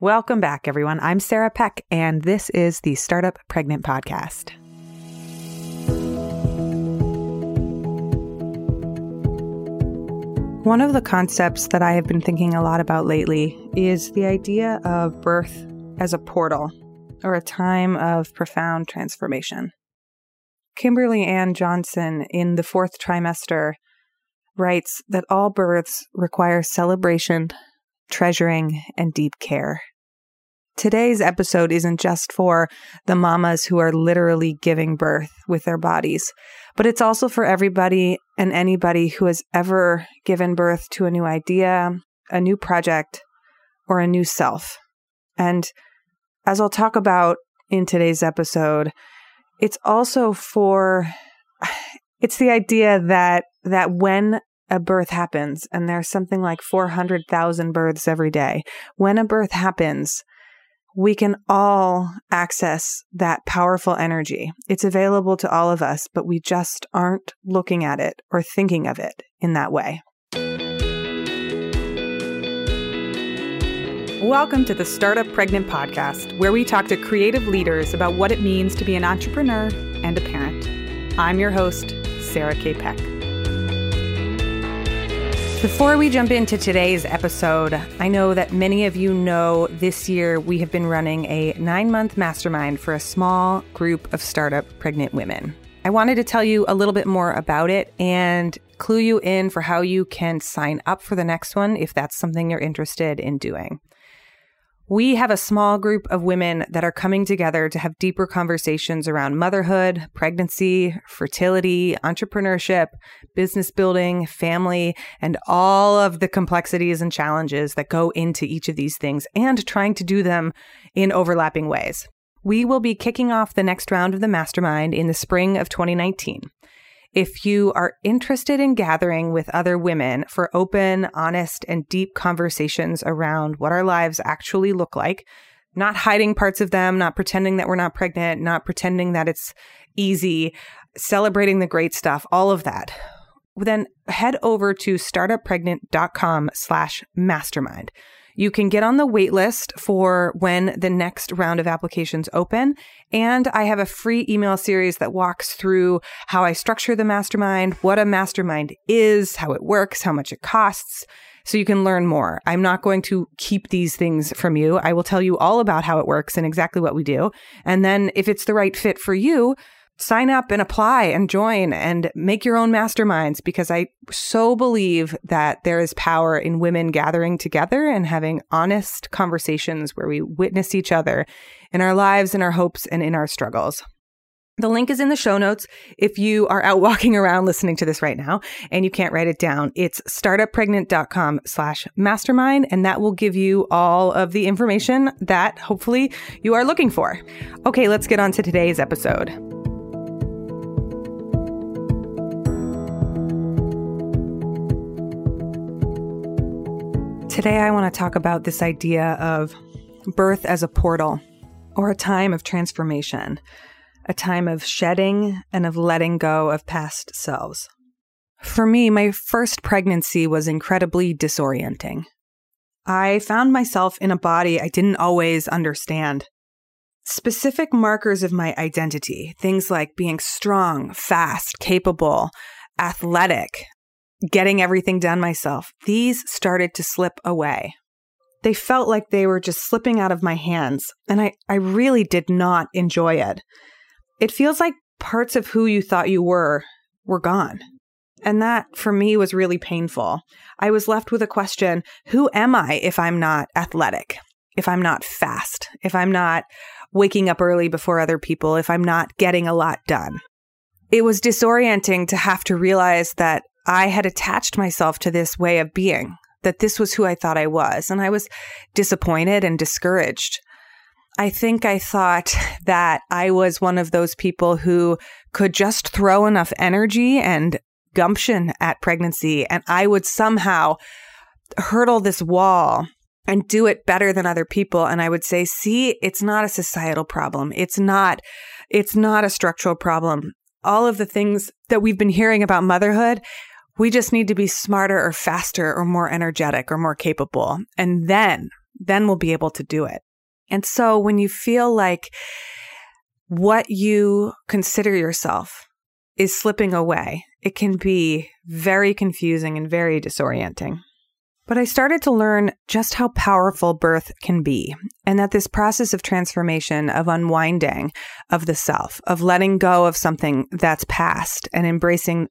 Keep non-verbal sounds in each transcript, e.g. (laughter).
Welcome back, everyone. I'm Sarah Peck, and this is the Startup Pregnant Podcast. One of the concepts that I have been thinking a lot about lately is the idea of birth as a portal or a time of profound transformation. Kimberly Ann Johnson in the fourth trimester writes that all births require celebration, treasuring, and deep care. Today's episode isn't just for the mamas who are literally giving birth with their bodies, but it's also for everybody and anybody who has ever given birth to a new idea, a new project, or a new self. And as I'll talk about in today's episode, it's also for (sighs) it's the idea that that when a birth happens and there's something like 400,000 births every day, when a birth happens, we can all access that powerful energy. It's available to all of us, but we just aren't looking at it or thinking of it in that way. Welcome to the Startup Pregnant Podcast, where we talk to creative leaders about what it means to be an entrepreneur and a parent. I'm your host, Sarah K. Peck. Before we jump into today's episode, I know that many of you know this year we have been running a nine month mastermind for a small group of startup pregnant women. I wanted to tell you a little bit more about it and clue you in for how you can sign up for the next one if that's something you're interested in doing. We have a small group of women that are coming together to have deeper conversations around motherhood, pregnancy, fertility, entrepreneurship, business building, family, and all of the complexities and challenges that go into each of these things and trying to do them in overlapping ways. We will be kicking off the next round of the mastermind in the spring of 2019. If you are interested in gathering with other women for open, honest, and deep conversations around what our lives actually look like, not hiding parts of them, not pretending that we're not pregnant, not pretending that it's easy, celebrating the great stuff, all of that, then head over to startuppregnant.com slash mastermind. You can get on the wait list for when the next round of applications open. And I have a free email series that walks through how I structure the mastermind, what a mastermind is, how it works, how much it costs. So you can learn more. I'm not going to keep these things from you. I will tell you all about how it works and exactly what we do. And then if it's the right fit for you, sign up and apply and join and make your own masterminds because I so believe that there is power in women gathering together and having honest conversations where we witness each other in our lives, in our hopes, and in our struggles. The link is in the show notes if you are out (laughs) walking around listening to this right now and you can't write it down. It's startuppregnant.com slash mastermind, and that will give you all of the information that hopefully you are looking for. Okay, let's get on to today's episode. Today, I want to talk about this idea of birth as a portal or a time of transformation, a time of shedding and of letting go of past selves. For me, my first pregnancy was incredibly disorienting. I found myself in a body I didn't always understand. Specific markers of my identity, things like being strong, fast, capable, athletic, getting everything done myself, these started to slip away. They felt like they were just slipping out of my hands, and I, I really did not enjoy it. It feels like parts of who you thought you were were gone. And that for me was really painful. I was left with a question Who am I if I'm not athletic? If I'm not fast? If I'm not waking up early before other people? If I'm not getting a lot done? It was disorienting to have to realize that I had attached myself to this way of being, that this was who I thought I was. And I was disappointed and discouraged. I think I thought (laughs) that I was one of those people who could just throw enough energy and gumption at pregnancy, and I would somehow hurdle this wall and do it better than other people and i would say see it's not a societal problem it's not it's not a structural problem all of the things that we've been hearing about motherhood we just need to be smarter or faster or more energetic or more capable. And then then we'll be able to do it. And so when you feel like what you consider yourself is slipping away, it can be very confusing and very disorienting. But I started to learn just how powerful birth can be, and that this process of transformation, of unwinding of the self, of letting go of something that's past and embracing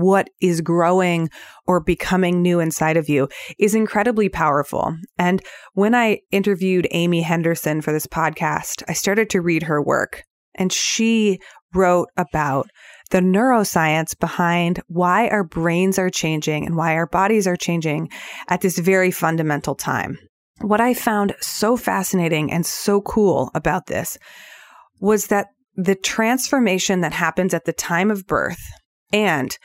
what is growing or becoming new inside of you is incredibly powerful. And when I interviewed Amy Henderson for this podcast, I started to read her work, and she wrote about the neuroscience behind why our brains are changing and why our bodies are changing at this very fundamental time. What I found so fascinating and so cool about this was that the transformation that happens at the time of birth and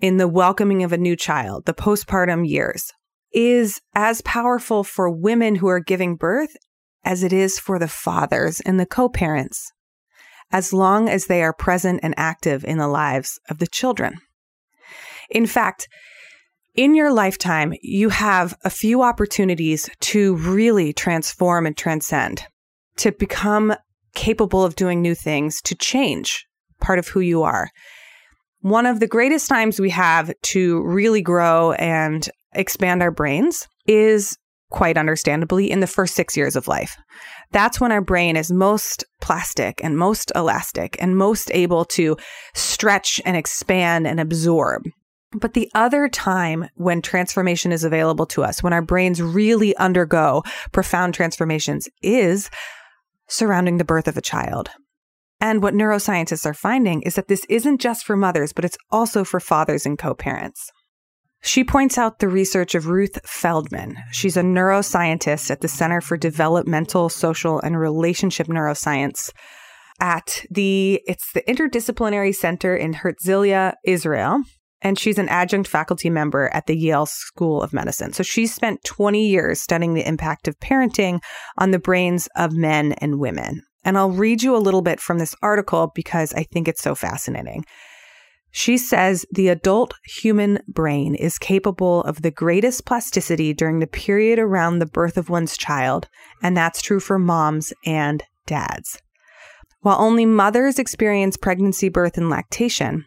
in the welcoming of a new child, the postpartum years, is as powerful for women who are giving birth as it is for the fathers and the co parents as long as they are present and active in the lives of the children. In fact, in your lifetime, you have a few opportunities to really transform and transcend, to become capable of doing new things, to change part of who you are. One of the greatest times we have to really grow and expand our brains is quite understandably in the first six years of life. That's when our brain is most plastic and most elastic and most able to stretch and expand and absorb. But the other time when transformation is available to us, when our brains really undergo profound transformations, is surrounding the birth of a child. And what neuroscientists are finding is that this isn't just for mothers, but it's also for fathers and co parents. She points out the research of Ruth Feldman. She's a neuroscientist at the Center for Developmental, Social, and Relationship Neuroscience at the it's the Interdisciplinary Center in Herzliya, Israel. And she's an adjunct faculty member at the Yale School of Medicine. So she's spent 20 years studying the impact of parenting on the brains of men and women. And I'll read you a little bit from this article because I think it's so fascinating. She says the adult human brain is capable of the greatest plasticity during the period around the birth of one's child, and that's true for moms and dads. While only mothers experience pregnancy, birth, and lactation,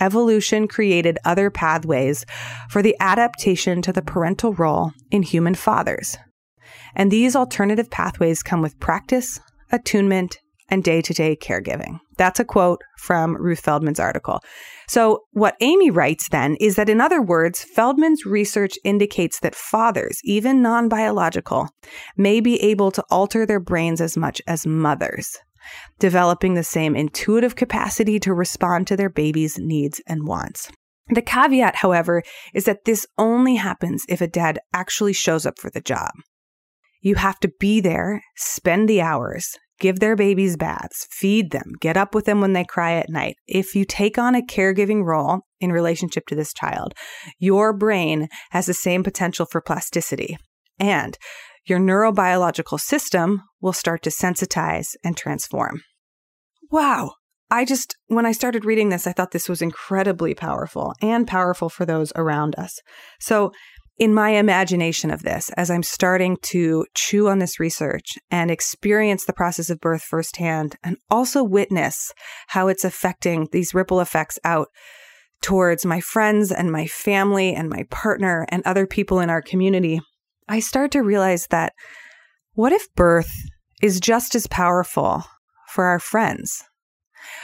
evolution created other pathways for the adaptation to the parental role in human fathers. And these alternative pathways come with practice, attunement, and day to day caregiving. That's a quote from Ruth Feldman's article. So, what Amy writes then is that, in other words, Feldman's research indicates that fathers, even non biological, may be able to alter their brains as much as mothers, developing the same intuitive capacity to respond to their baby's needs and wants. The caveat, however, is that this only happens if a dad actually shows up for the job. You have to be there, spend the hours, give their babies baths, feed them, get up with them when they cry at night. If you take on a caregiving role in relationship to this child, your brain has the same potential for plasticity and your neurobiological system will start to sensitize and transform. Wow. I just, when I started reading this, I thought this was incredibly powerful and powerful for those around us. So in my imagination of this, as I'm starting to chew on this research and experience the process of birth firsthand, and also witness how it's affecting these ripple effects out towards my friends and my family and my partner and other people in our community, I start to realize that what if birth is just as powerful for our friends?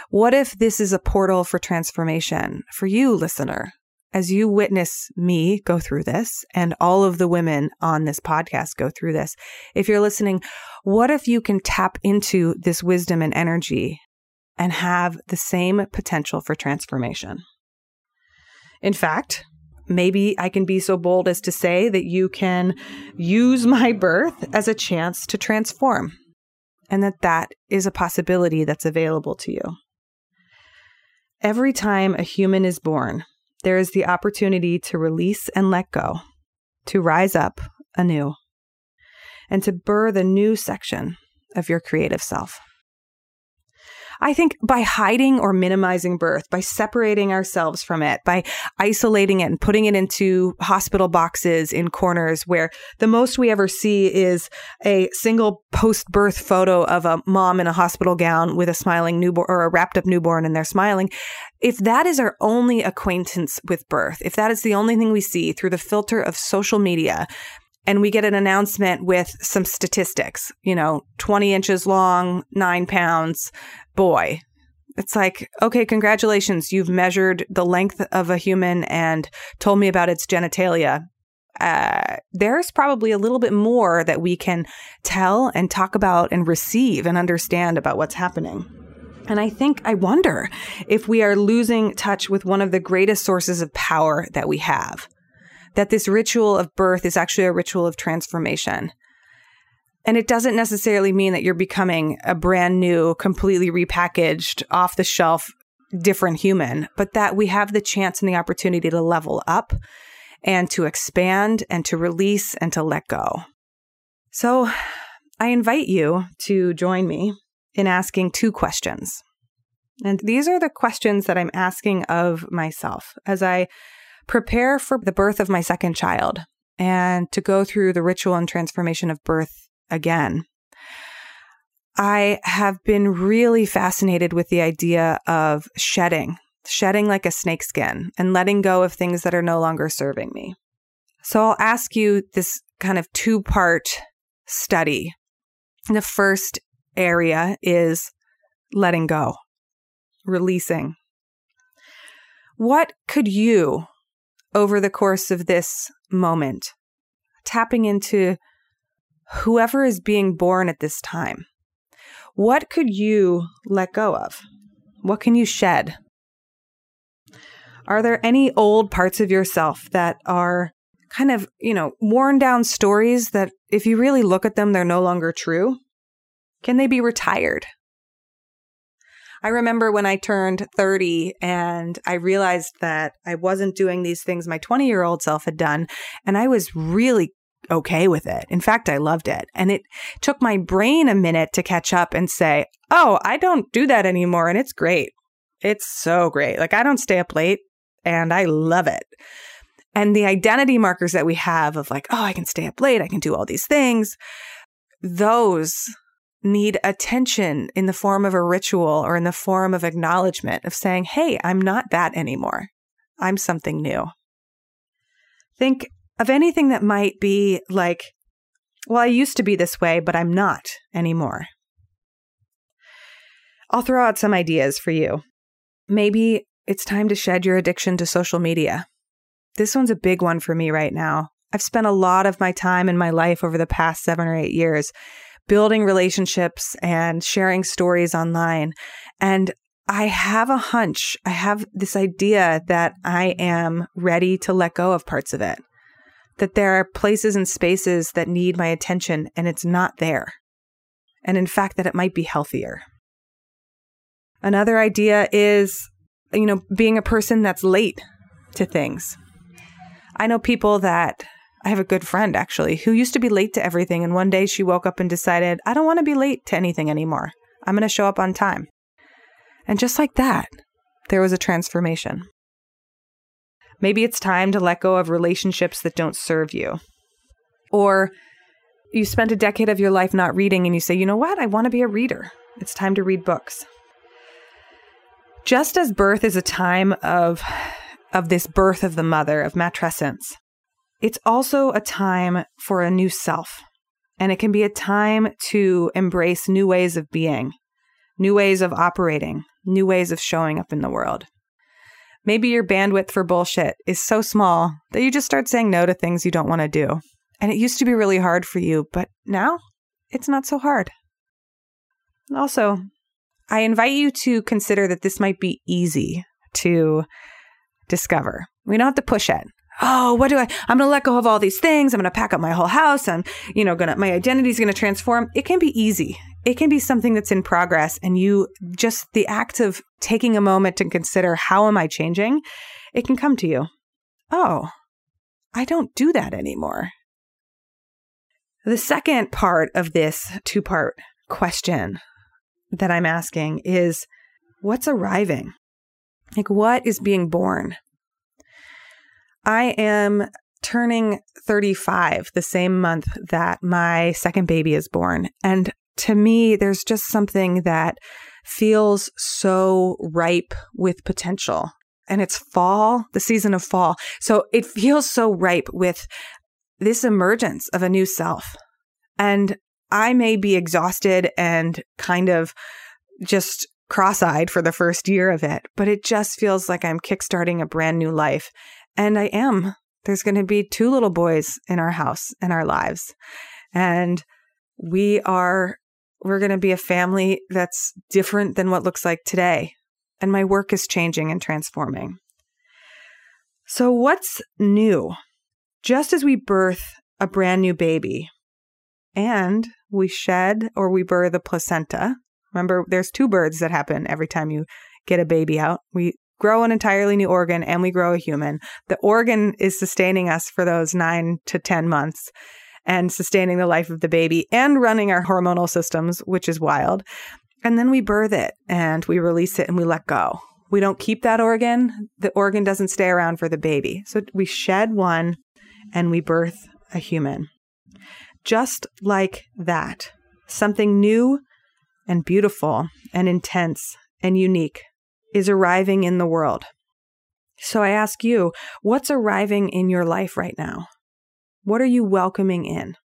What if this is a portal for transformation for you, listener? As you witness me go through this and all of the women on this podcast go through this, if you're listening, what if you can tap into this wisdom and energy and have the same potential for transformation? In fact, maybe I can be so bold as to say that you can use my birth as a chance to transform and that that is a possibility that's available to you. Every time a human is born, there is the opportunity to release and let go, to rise up anew, and to birth a new section of your creative self. I think by hiding or minimizing birth, by separating ourselves from it, by isolating it and putting it into hospital boxes in corners where the most we ever see is a single post birth photo of a mom in a hospital gown with a smiling newborn or a wrapped up newborn and they're smiling. If that is our only acquaintance with birth, if that is the only thing we see through the filter of social media, and we get an announcement with some statistics, you know, 20 inches long, nine pounds, boy. It's like, okay, congratulations. You've measured the length of a human and told me about its genitalia. Uh, there's probably a little bit more that we can tell and talk about and receive and understand about what's happening. And I think, I wonder if we are losing touch with one of the greatest sources of power that we have that this ritual of birth is actually a ritual of transformation. And it doesn't necessarily mean that you're becoming a brand new, completely repackaged, off the shelf, different human, but that we have the chance and the opportunity to level up and to expand and to release and to let go. So I invite you to join me in asking two questions. And these are the questions that I'm asking of myself as I prepare for the birth of my second child and to go through the ritual and transformation of birth again. I have been really fascinated with the idea of shedding, shedding like a snakeskin and letting go of things that are no longer serving me. So I'll ask you this kind of two part study. The first area is letting go, releasing. What could you over the course of this moment, tapping into whoever is being born at this time. What could you let go of? What can you shed? Are there any old parts of yourself that are kind of, you know, worn down stories that if you really look at them, they're no longer true? Can they be retired? I remember when I turned 30 and I realized that I wasn't doing these things my 20 year old self had done. And I was really okay with it. In fact, I loved it. And it took my brain a minute to catch up and say, oh, I don't do that anymore. And it's great. It's so great. Like, I don't stay up late and I love it. And the identity markers that we have of like, oh, I can stay up late, I can do all these things, those need attention in the form of a ritual or in the form of acknowledgement of saying, Hey, I'm not that anymore. I'm something new. Think of anything that might be like, well, I used to be this way, but I'm not anymore. I'll throw out some ideas for you. Maybe it's time to shed your addiction to social media. This one's a big one for me right now. I've spent a lot of my time in my life over the past seven or eight years building relationships and sharing stories online. And I have a hunch, I have this idea that I am ready to let go of parts of it. That there are places and spaces that need my attention and it's not there. And in fact, that it might be healthier. Another idea is, you know, being a person that's late to things. I know people that I have a good friend actually who used to be late to everything. And one day she woke up and decided, I don't want to be late to anything anymore. I'm going to show up on time. And just like that, there was a transformation. Maybe it's time to let go of relationships that don't serve you. Or you spent a decade of your life not reading and you say, you know what? I want to be a reader. It's time to read books. Just as birth is a time of, of this birth of the mother, of matrescence, it's also a time for a new self. And it can be a time to embrace new ways of being, new ways of operating, new ways of showing up in the world. Maybe your bandwidth for bullshit is so small that you just start saying no to things you don't want to do. And it used to be really hard for you, but now it's not so hard. Also, I invite you to consider that this might be easy to discover. We don't have to push it oh, what do I, I'm going to let go of all these things. I'm going to pack up my whole house. I'm, you know, going to, my identity is going to transform. It can be easy. It can be something that's in progress. And you just, the act of taking a moment to consider, how am I changing? It can come to you. Oh, I don't do that anymore. The second part of this two part question that I'm asking is what's arriving? Like, what is being born? I am turning 35 the same month that my second baby is born. And to me, there's just something that feels so ripe with potential. And it's fall, the season of fall. So it feels so ripe with this emergence of a new self. And I may be exhausted and kind of just cross eyed for the first year of it, but it just feels like I'm kickstarting a brand new life. And I am. There's going to be two little boys in our house in our lives. And we are, we're going to be a family that's different than what looks like today. And my work is changing and transforming. So, what's new? Just as we birth a brand new baby and we shed or we burr the placenta, remember there's two births that happen every time you get a baby out. We grow an entirely new organ and we grow a human. The organ is sustaining us for those nine to 10 months and sustaining the life of the baby and running our hormonal systems, which is wild. And then we birth it and we release it and we let go. We don't keep that organ. The organ doesn't stay around for the baby. So we shed one and we birth a human. Just like that, something new and beautiful and intense and unique is arriving in the world. So I ask you, what's arriving in your life right now? What are you welcoming in?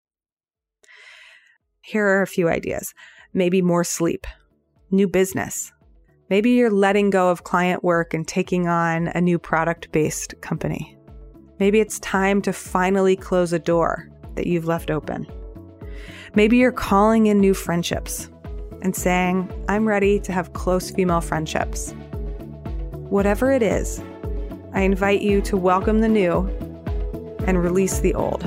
Here are a few ideas. Maybe more sleep, new business. Maybe you're letting go of client work and taking on a new product based company. Maybe it's time to finally close a door that you've left open. Maybe you're calling in new friendships and saying, I'm ready to have close female friendships. Whatever it is, I invite you to welcome the new and release the old.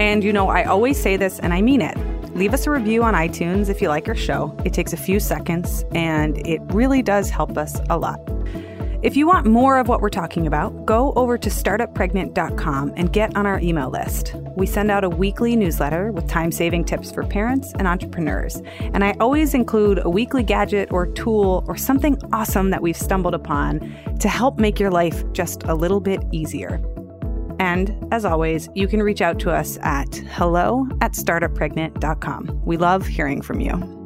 And you know, I always say this and I mean it. Leave us a review on iTunes if you like our show. It takes a few seconds and it really does help us a lot. If you want more of what we're talking about, go over to startuppregnant.com and get on our email list. We send out a weekly newsletter with time saving tips for parents and entrepreneurs. And I always include a weekly gadget or tool or something awesome that we've stumbled upon to help make your life just a little bit easier. And as always, you can reach out to us at hello at startuppregnant.com. We love hearing from you.